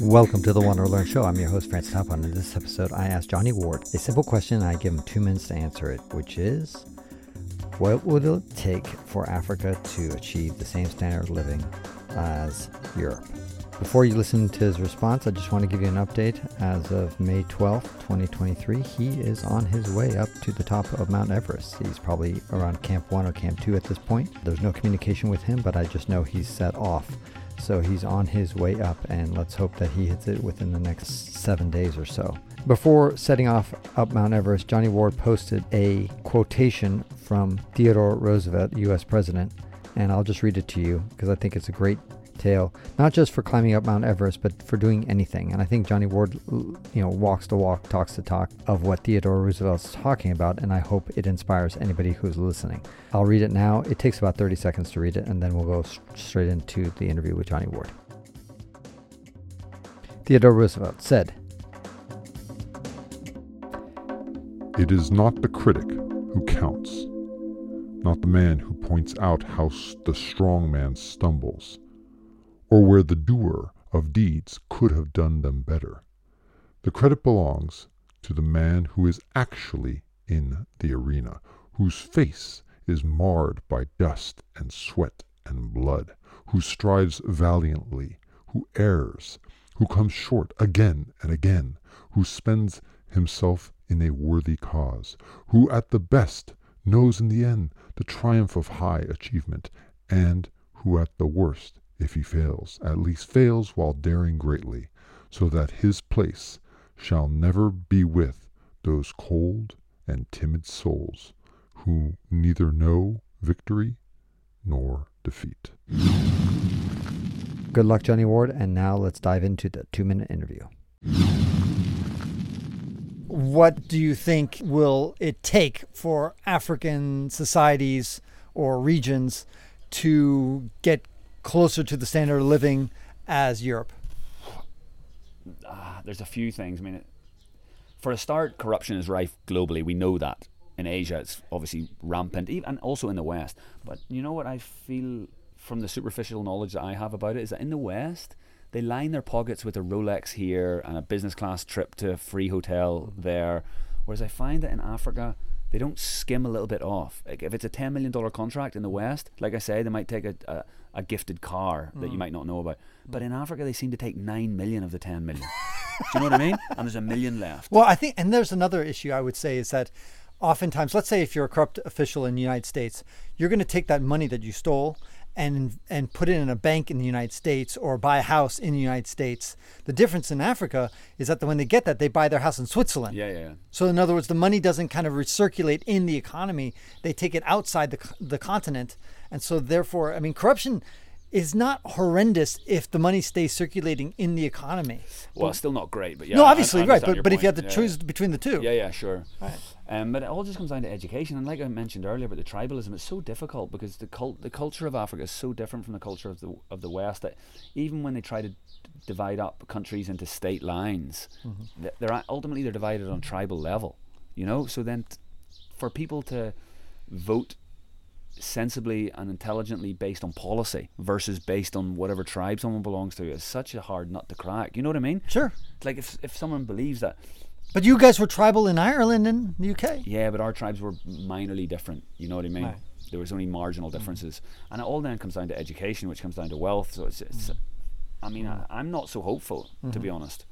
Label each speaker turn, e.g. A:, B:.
A: Welcome to the Wanderlearn Show. I'm your host, Francis Tapon. In this episode, I asked Johnny Ward a simple question and I give him two minutes to answer it, which is What would it take for Africa to achieve the same standard of living as Europe? Before you listen to his response, I just want to give you an update. As of May 12th, 2023, he is on his way up to the top of Mount Everest. He's probably around Camp 1 or Camp 2 at this point. There's no communication with him, but I just know he's set off. So he's on his way up, and let's hope that he hits it within the next seven days or so. Before setting off up Mount Everest, Johnny Ward posted a quotation from Theodore Roosevelt, US President, and I'll just read it to you because I think it's a great tale, not just for climbing up Mount Everest, but for doing anything. And I think Johnny Ward, you know, walks the walk, talks the talk of what Theodore Roosevelt's talking about, and I hope it inspires anybody who's listening. I'll read it now. It takes about 30 seconds to read it, and then we'll go straight into the interview with Johnny Ward. Theodore Roosevelt said,
B: It is not the critic who counts, not the man who points out how the strong man stumbles, or where the doer of deeds could have done them better. The credit belongs to the man who is actually in the arena, whose face is marred by dust and sweat and blood, who strives valiantly, who errs, who comes short again and again, who spends himself in a worthy cause, who at the best knows in the end the triumph of high achievement, and who at the worst if he fails, at least fails while daring greatly, so that his place shall never be with those cold and timid souls who neither know victory nor defeat.
A: Good luck, Johnny Ward, and now let's dive into the two minute interview.
C: What do you think will it take for African societies or regions to get closer to the standard of living as Europe?
D: Uh, there's a few things. I mean, for a start, corruption is rife globally. We know that. In Asia, it's obviously rampant, even, and also in the West. But you know what I feel from the superficial knowledge that I have about it is that in the West, they line their pockets with a Rolex here and a business class trip to a free hotel there. Whereas I find that in Africa, they don't skim a little bit off. Like if it's a $10 million contract in the West, like I say, they might take a, a, a gifted car that mm. you might not know about. But in Africa, they seem to take 9 million of the 10 million. Do you know what I mean? And there's a million left.
C: Well, I think, and there's another issue I would say is that oftentimes, let's say if you're a corrupt official in the United States, you're going to take that money that you stole and and put it in a bank in the United States or buy a house in the United States. The difference in Africa is that when they get that, they buy their house in Switzerland.
D: Yeah, yeah. yeah.
C: So in other words, the money doesn't kind of recirculate in the economy; they take it outside the the continent, and so therefore, I mean, corruption is not horrendous if the money stays circulating in the economy.
D: Well, it's still not great, but yeah.
C: No, obviously,
D: I, I
C: right. But, but
D: point.
C: if you had to
D: yeah,
C: choose between the two.
D: Yeah, yeah, sure.
C: Right.
D: Um, but it all just comes down to education, and like I mentioned earlier about the tribalism, it's so difficult because the cult, the culture of Africa is so different from the culture of the of the West that even when they try to d- divide up countries into state lines, mm-hmm. they're ultimately they're divided on tribal level. You know, so then t- for people to vote sensibly and intelligently based on policy versus based on whatever tribe someone belongs to is such a hard nut to crack. You know what I mean?
C: Sure.
D: Like if if someone believes that.
C: But you guys were tribal in Ireland and the UK.
D: Yeah, but our tribes were minorly different. You know what I mean? Right. There was only marginal mm. differences, mm. and it all then comes down to education, which comes down to wealth. So it's, it's mm. I mean. I, am not so hopeful mm-hmm. to be mm-hmm. honest.